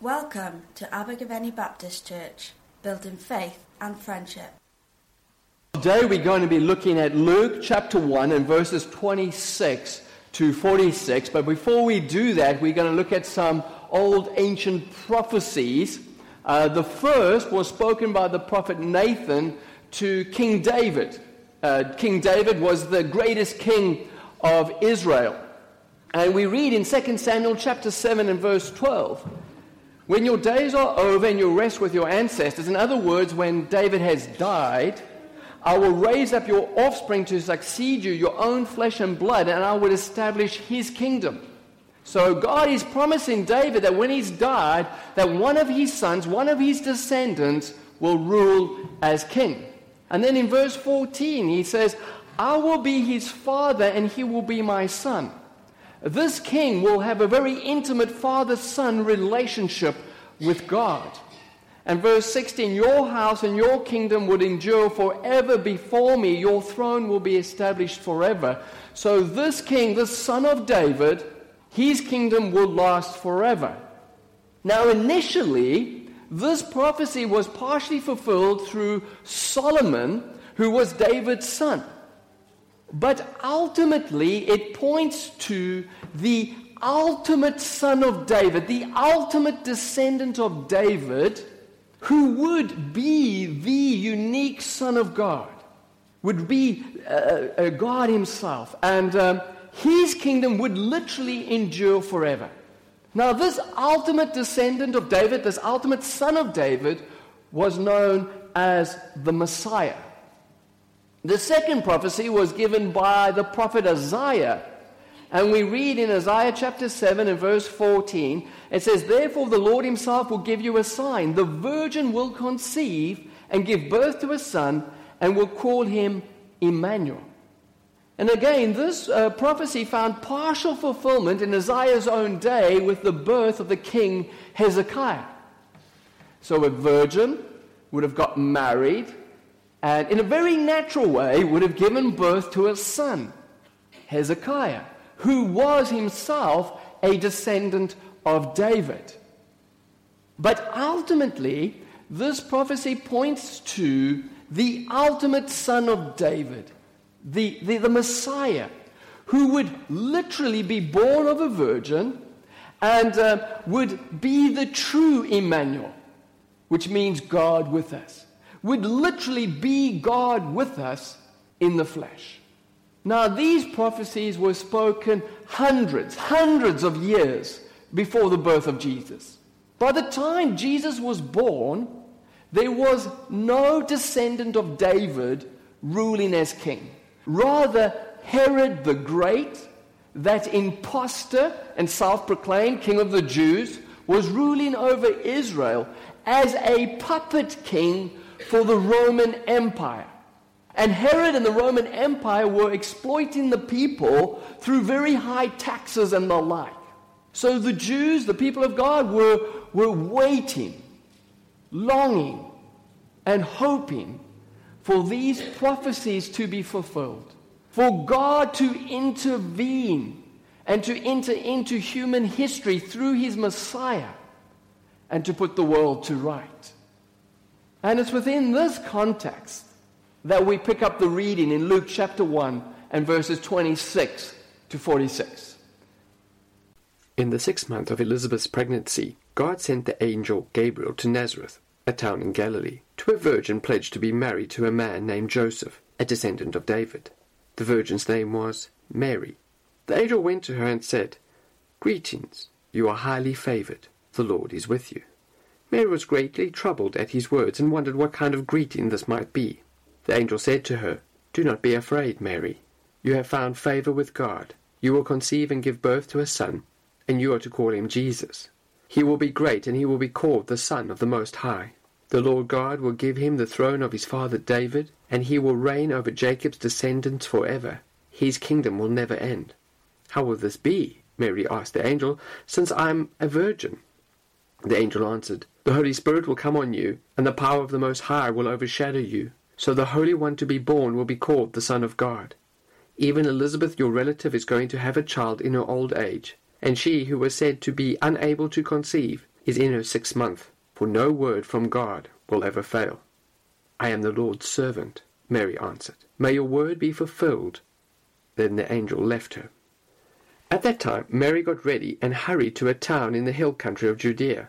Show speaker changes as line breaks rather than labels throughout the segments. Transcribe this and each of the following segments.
Welcome to Abergavenny Baptist Church, building faith and friendship.
Today we're going to be looking at Luke chapter 1 and verses 26 to 46. But before we do that, we're going to look at some old ancient prophecies. Uh, the first was spoken by the prophet Nathan to King David. Uh, king David was the greatest king of Israel. And we read in 2 Samuel chapter 7 and verse 12 when your days are over and you rest with your ancestors, in other words, when David has died, I will raise up your offspring to succeed you, your own flesh and blood, and I will establish his kingdom. So God is promising David that when he's died, that one of his sons, one of his descendants, will rule as king. And then in verse 14, he says, I will be his father and he will be my son. This king will have a very intimate father son relationship with God. And verse 16, your house and your kingdom would endure forever before me. Your throne will be established forever. So, this king, the son of David, his kingdom will last forever. Now, initially, this prophecy was partially fulfilled through Solomon, who was David's son. But ultimately, it points to the ultimate son of David, the ultimate descendant of David, who would be the unique son of God, would be uh, uh, God himself. And um, his kingdom would literally endure forever. Now, this ultimate descendant of David, this ultimate son of David, was known as the Messiah. The second prophecy was given by the prophet Isaiah. And we read in Isaiah chapter 7 and verse 14, it says, Therefore the Lord himself will give you a sign. The virgin will conceive and give birth to a son and will call him Emmanuel. And again, this uh, prophecy found partial fulfillment in Isaiah's own day with the birth of the king Hezekiah. So a virgin would have got married and in a very natural way would have given birth to a son, Hezekiah, who was himself a descendant of David. But ultimately, this prophecy points to the ultimate son of David, the, the, the Messiah, who would literally be born of a virgin and uh, would be the true Emmanuel, which means God with us would literally be God with us in the flesh. Now, these prophecies were spoken hundreds, hundreds of years before the birth of Jesus. By the time Jesus was born, there was no descendant of David ruling as king. Rather, Herod the Great, that impostor and self proclaimed king of the Jews, was ruling over Israel as a puppet king for the Roman Empire. And Herod and the Roman Empire were exploiting the people through very high taxes and the like. So the Jews, the people of God, were, were waiting, longing, and hoping for these prophecies to be fulfilled, for God to intervene and to enter into human history through his Messiah and to put the world to right. And it's within this context that we pick up the reading in Luke chapter 1 and verses 26 to 46.
In the sixth month of Elizabeth's pregnancy, God sent the angel Gabriel to Nazareth, a town in Galilee, to a virgin pledged to be married to a man named Joseph, a descendant of David. The virgin's name was Mary. The angel went to her and said, Greetings, you are highly favored. The Lord is with you. Mary was greatly troubled at his words and wondered what kind of greeting this might be. The angel said to her, Do not be afraid, Mary. You have found favor with God. You will conceive and give birth to a son, and you are to call him Jesus. He will be great, and he will be called the Son of the Most High. The Lord God will give him the throne of his father David, and he will reign over Jacob's descendants forever. His kingdom will never end. How will this be? Mary asked the angel, since I am a virgin. The angel answered, The Holy Spirit will come on you, and the power of the Most High will overshadow you. So the Holy One to be born will be called the Son of God. Even Elizabeth, your relative, is going to have a child in her old age, and she, who was said to be unable to conceive, is in her sixth month, for no word from God will ever fail. I am the Lord's servant, Mary answered. May your word be fulfilled. Then the angel left her. At that time Mary got ready and hurried to a town in the hill country of Judea,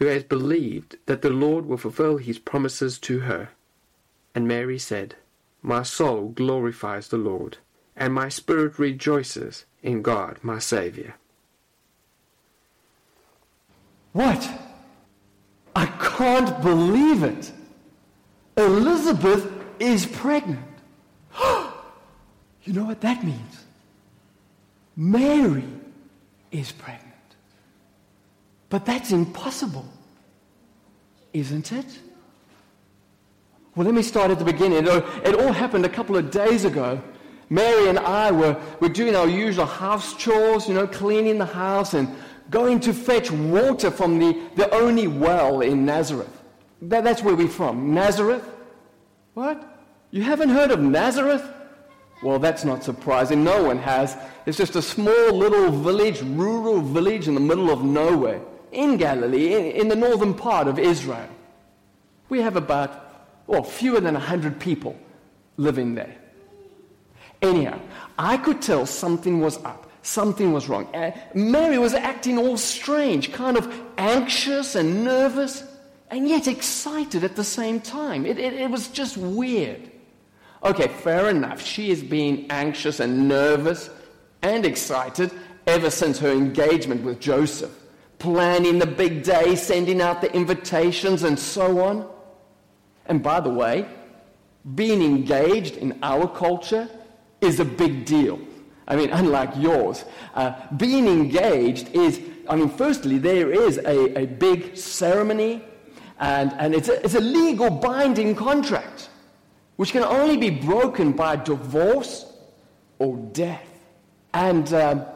who has believed that the Lord will fulfill his promises to her. And Mary said, My soul glorifies the Lord, and my spirit rejoices in God my Saviour.
What? I can't believe it. Elizabeth is pregnant. you know what that means? Mary is pregnant. But that's impossible, isn't it? Well, let me start at the beginning. It all happened a couple of days ago. Mary and I were, were doing our usual house chores, you know, cleaning the house and going to fetch water from the, the only well in Nazareth. That, that's where we're from. Nazareth? What? You haven't heard of Nazareth? Well, that's not surprising. No one has. It's just a small little village, rural village in the middle of nowhere, in Galilee, in, in the northern part of Israel. We have about, well, fewer than 100 people living there. Anyhow, I could tell something was up something was wrong. Uh, Mary was acting all strange, kind of anxious and nervous, and yet excited at the same time. It, it, it was just weird. Okay, fair enough. She has been anxious and nervous and excited ever since her engagement with Joseph, planning the big day, sending out the invitations, and so on. And by the way, being engaged in our culture is a big deal. I mean, unlike yours. Uh, being engaged is, I mean, firstly, there is a, a big ceremony, and, and it's, a, it's a legal binding contract, which can only be broken by divorce or death. And uh,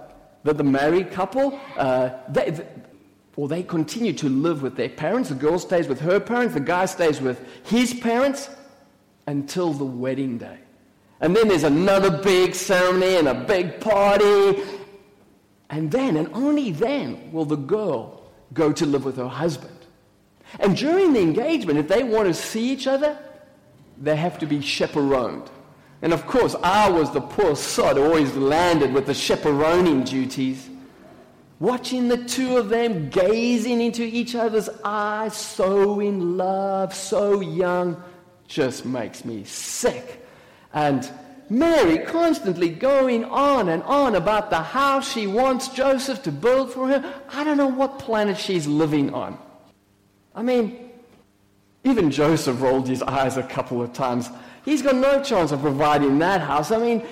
the, the married couple, uh, they, well, they continue to live with their parents. The girl stays with her parents, the guy stays with his parents until the wedding day. And then there's another big ceremony and a big party. And then, and only then, will the girl go to live with her husband. And during the engagement, if they want to see each other, they have to be chaperoned. And of course, I was the poor sod always landed with the chaperoning duties. Watching the two of them gazing into each other's eyes, so in love, so young, just makes me sick. And Mary constantly going on and on about the house she wants Joseph to build for her. I don't know what planet she's living on. I mean, even Joseph rolled his eyes a couple of times. He's got no chance of providing that house. I mean,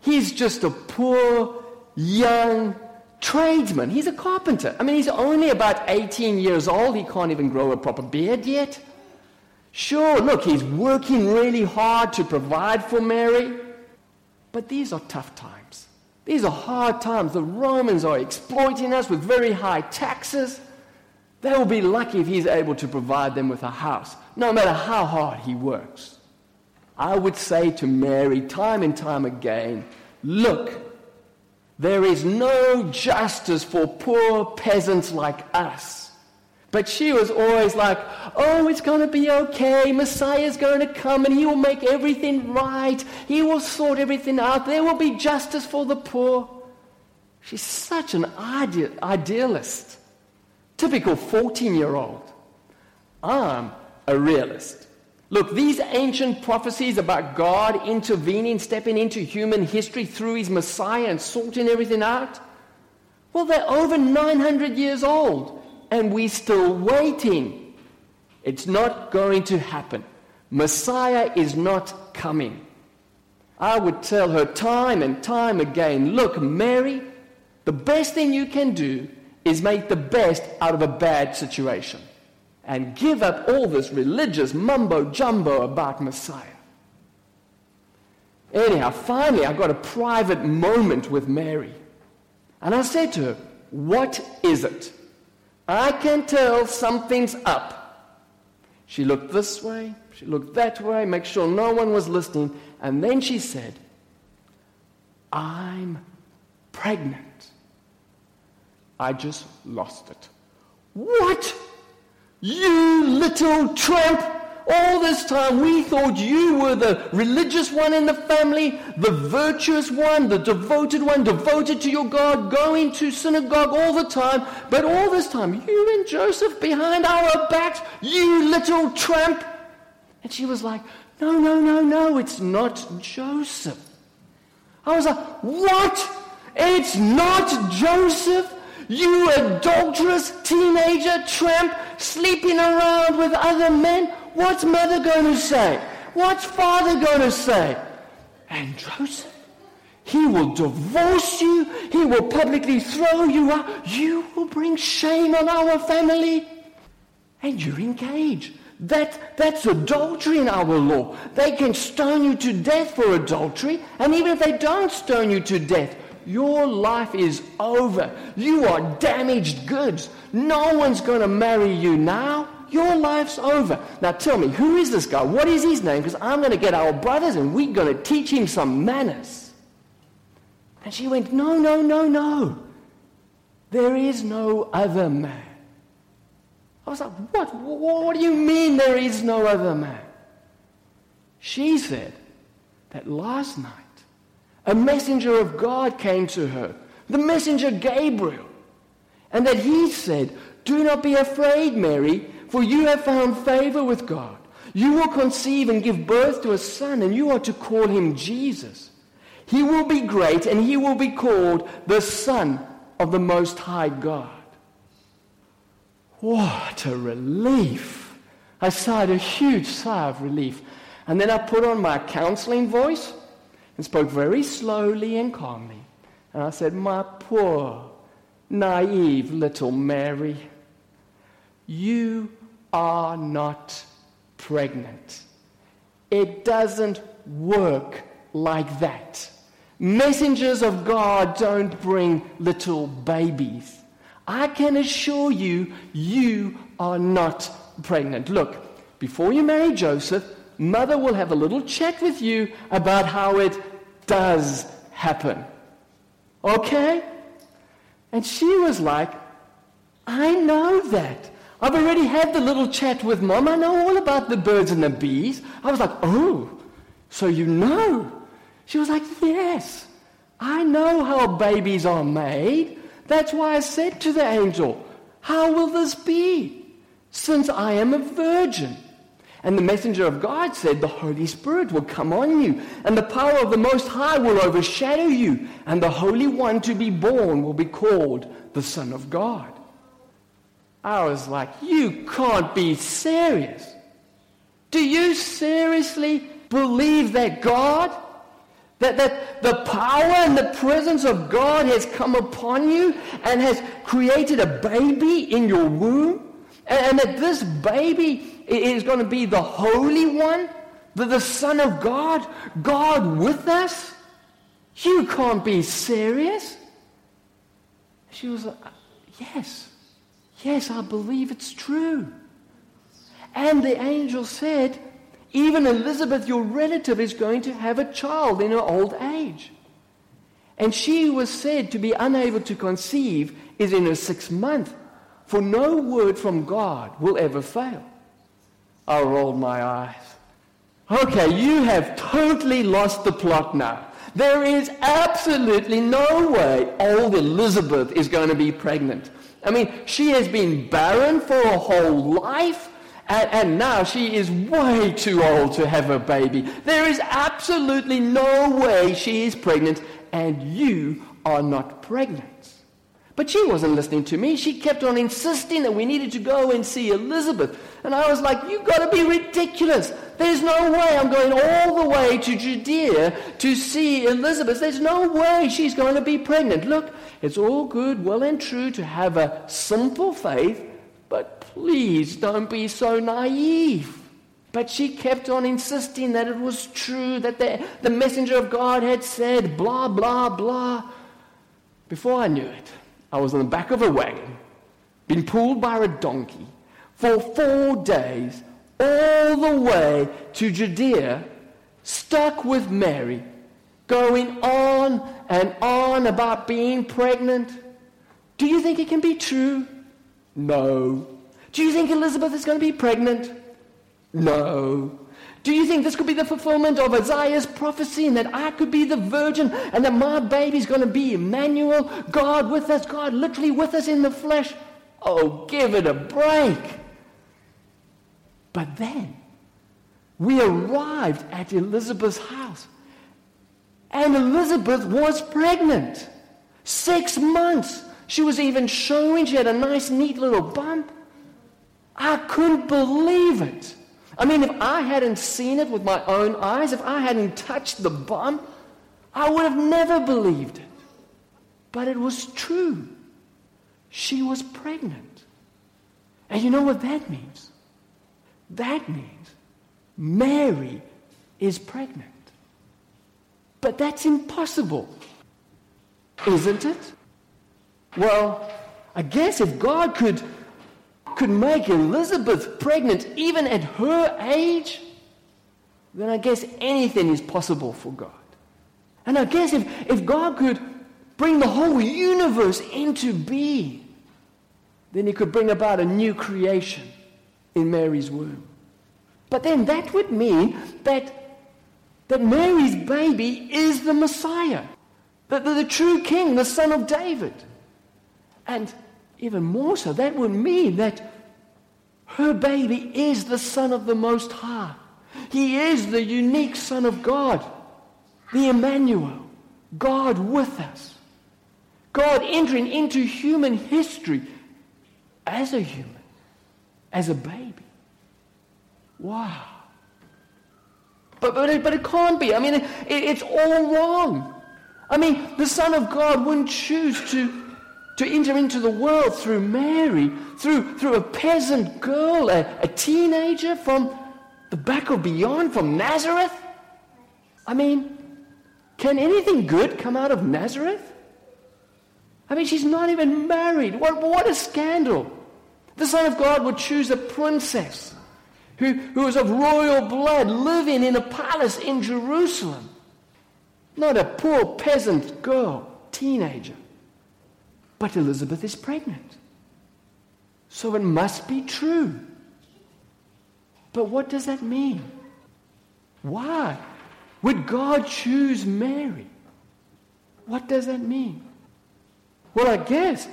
he's just a poor, young tradesman. He's a carpenter. I mean, he's only about 18 years old. He can't even grow a proper beard yet. Sure, look, he's working really hard to provide for Mary, but these are tough times. These are hard times. The Romans are exploiting us with very high taxes. They will be lucky if he's able to provide them with a house, no matter how hard he works. I would say to Mary time and time again look, there is no justice for poor peasants like us. But she was always like, oh, it's going to be okay. Messiah's going to come and he will make everything right. He will sort everything out. There will be justice for the poor. She's such an ide- idealist. Typical 14 year old. I'm a realist. Look, these ancient prophecies about God intervening, stepping into human history through his Messiah and sorting everything out, well, they're over 900 years old and we're still waiting. It's not going to happen. Messiah is not coming. I would tell her time and time again look, Mary, the best thing you can do is make the best out of a bad situation. And give up all this religious mumbo jumbo about Messiah. Anyhow, finally, I got a private moment with Mary. And I said to her, What is it? I can tell something's up. She looked this way, she looked that way, make sure no one was listening, and then she said, I'm pregnant. I just lost it. What? You little tramp! All this time we thought you were the religious one in the family, the virtuous one, the devoted one, devoted to your God, going to synagogue all the time. But all this time, you and Joseph behind our backs, you little tramp. And she was like, No, no, no, no, it's not Joseph. I was like, What? It's not Joseph? You adulterous teenager tramp sleeping around with other men? What's mother going to say? What's father going to say? And Joseph, he will divorce you. He will publicly throw you out. You will bring shame on our family. And you're engaged. That, that's adultery in our law. They can stone you to death for adultery. And even if they don't stone you to death, your life is over. You are damaged goods. No one's going to marry you now. Your life's over. Now tell me, who is this guy? What is his name? Because I'm going to get our brothers and we're going to teach him some manners. And she went, No, no, no, no. There is no other man. I was like, What? What do you mean there is no other man? She said that last night a messenger of God came to her, the messenger Gabriel, and that he said, Do not be afraid, Mary for you have found favor with God. You will conceive and give birth to a son, and you are to call him Jesus. He will be great, and he will be called the Son of the Most High God. What a relief! I sighed a huge sigh of relief. And then I put on my counseling voice and spoke very slowly and calmly. And I said, My poor, naive little Mary, you are not pregnant. It doesn't work like that. Messengers of God don't bring little babies. I can assure you, you are not pregnant. Look, before you marry Joseph, mother will have a little chat with you about how it does happen. Okay? And she was like, I know that. I've already had the little chat with mom. I know all about the birds and the bees. I was like, oh, so you know? She was like, yes, I know how babies are made. That's why I said to the angel, how will this be? Since I am a virgin. And the messenger of God said, The Holy Spirit will come on you, and the power of the Most High will overshadow you, and the Holy One to be born will be called the Son of God. I was like, you can't be serious. Do you seriously believe that God, that, that the power and the presence of God has come upon you and has created a baby in your womb? And, and that this baby is going to be the Holy One, the, the Son of God, God with us? You can't be serious. She was like, uh, yes. Yes, I believe it's true. And the angel said, even Elizabeth, your relative, is going to have a child in her old age. And she was said to be unable to conceive is in her sixth month, for no word from God will ever fail. I rolled my eyes. Okay, you have totally lost the plot now. There is absolutely no way old Elizabeth is going to be pregnant. I mean, she has been barren for a whole life, and, and, now she is way too old to have a baby. There is absolutely no way she is pregnant, and you are not pregnant. But she wasn't listening to me. She kept on insisting that we needed to go and see Elizabeth. And I was like, You've got to be ridiculous. There's no way I'm going all the way to Judea to see Elizabeth. There's no way she's going to be pregnant. Look, it's all good, well and true to have a simple faith, but please don't be so naive. But she kept on insisting that it was true, that the, the messenger of God had said, blah, blah, blah. Before I knew it, I was on the back of a wagon, been pulled by a donkey for four days, all the way to Judea, stuck with Mary, going on and on about being pregnant. Do you think it can be true? No. Do you think Elizabeth is going to be pregnant? No. Do you think this could be the fulfillment of Isaiah's prophecy and that I could be the virgin and that my baby's going to be Emmanuel, God with us, God literally with us in the flesh? Oh, give it a break. But then we arrived at Elizabeth's house and Elizabeth was pregnant. Six months. She was even showing she had a nice, neat little bump. I couldn't believe it. I mean, if I hadn't seen it with my own eyes, if I hadn't touched the bump, I would have never believed it. But it was true. She was pregnant. And you know what that means? That means Mary is pregnant. But that's impossible, isn't it? Well, I guess if God could could make Elizabeth pregnant even at her age, then I guess anything is possible for God. And I guess if, if God could bring the whole universe into being, then he could bring about a new creation in Mary's womb. But then that would mean that, that Mary's baby is the Messiah, the, the, the true king, the son of David. And even more so, that would mean that her baby is the Son of the Most High. He is the unique Son of God, the Emmanuel, God with us. God entering into human history as a human, as a baby. Wow. But, but, it, but it can't be. I mean, it, it's all wrong. I mean, the Son of God wouldn't choose to to enter into the world through Mary, through, through a peasant girl, a, a teenager from the back of beyond, from Nazareth? I mean, can anything good come out of Nazareth? I mean, she's not even married. What, what a scandal. The Son of God would choose a princess who, who was of royal blood living in a palace in Jerusalem, not a poor peasant girl, teenager. But Elizabeth is pregnant. So it must be true. But what does that mean? Why would God choose Mary? What does that mean? Well, I guess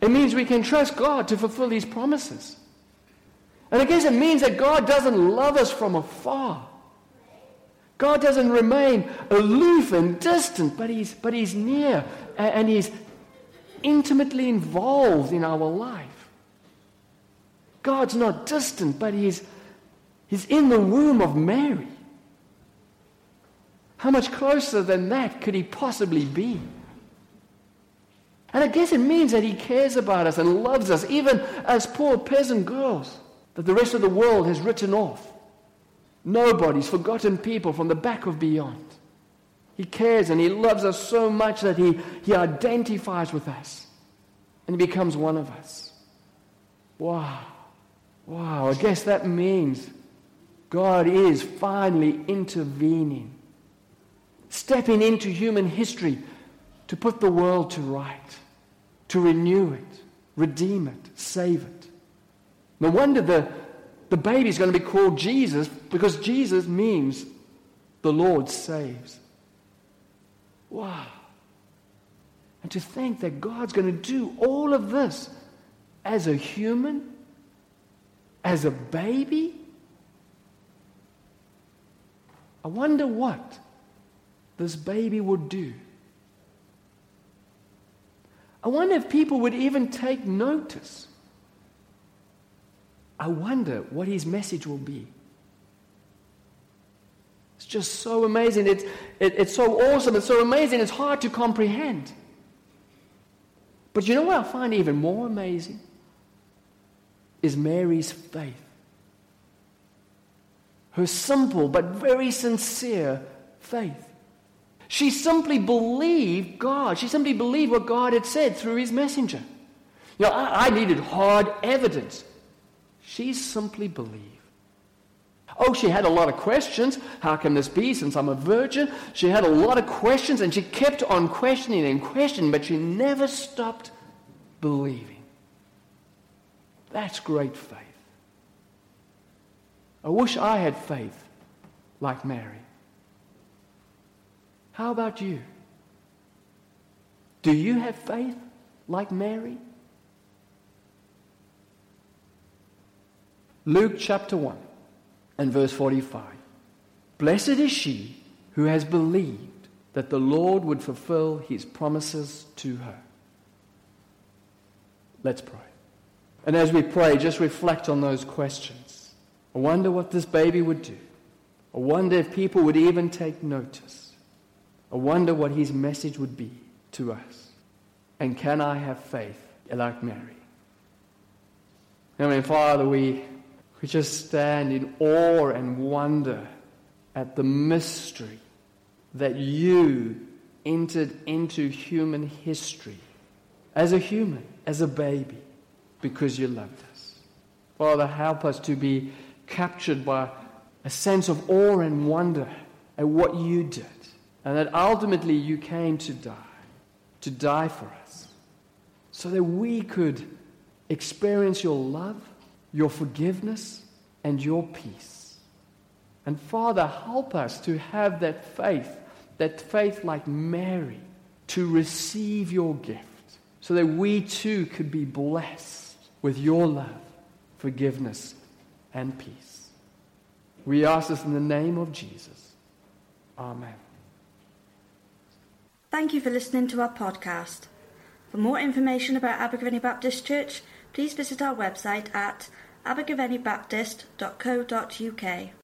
it means we can trust God to fulfill His promises. And I guess it means that God doesn't love us from afar. God doesn't remain aloof and distant, but He's, but he's near and He's intimately involved in our life. God's not distant, but He's, he's in the womb of Mary. How much closer than that could He possibly be? And I guess it means that He cares about us and loves us, even as poor peasant girls that the rest of the world has written off. Nobody's forgotten people from the back of beyond. He cares and He loves us so much that He, he identifies with us and He becomes one of us. Wow. Wow. I guess that means God is finally intervening, stepping into human history to put the world to right, to renew it, redeem it, save it. No wonder the, the baby is going to be called Jesus because Jesus means the Lord saves. Wow. And to think that God's going to do all of this as a human, as a baby. I wonder what this baby would do. I wonder if people would even take notice. I wonder what his message will be just so amazing. It's, it, it's so awesome. It's so amazing. It's hard to comprehend. But you know what I find even more amazing? is Mary's faith. Her simple but very sincere faith. She simply believed God. She simply believed what God had said through his messenger. You know, I, I needed hard evidence. She simply believed. Oh, she had a lot of questions. How can this be since I'm a virgin? She had a lot of questions and she kept on questioning and questioning, but she never stopped believing. That's great faith. I wish I had faith like Mary. How about you? Do you have faith like Mary? Luke chapter 1 and verse 45. Blessed is she who has believed that the Lord would fulfill his promises to her. Let's pray. And as we pray, just reflect on those questions. I wonder what this baby would do. I wonder if people would even take notice. I wonder what his message would be to us. And can I have faith like Mary? I mean, Father, we we just stand in awe and wonder at the mystery that you entered into human history as a human, as a baby, because you loved us. Father, help us to be captured by a sense of awe and wonder at what you did, and that ultimately you came to die, to die for us, so that we could experience your love your forgiveness, and your peace. And Father, help us to have that faith, that faith like Mary, to receive your gift, so that we too could be blessed with your love, forgiveness, and peace. We ask this in the name of Jesus. Amen.
Thank you for listening to our podcast. For more information about Abergavenny Baptist Church, please visit our website at abergavennybaptist.co.uk.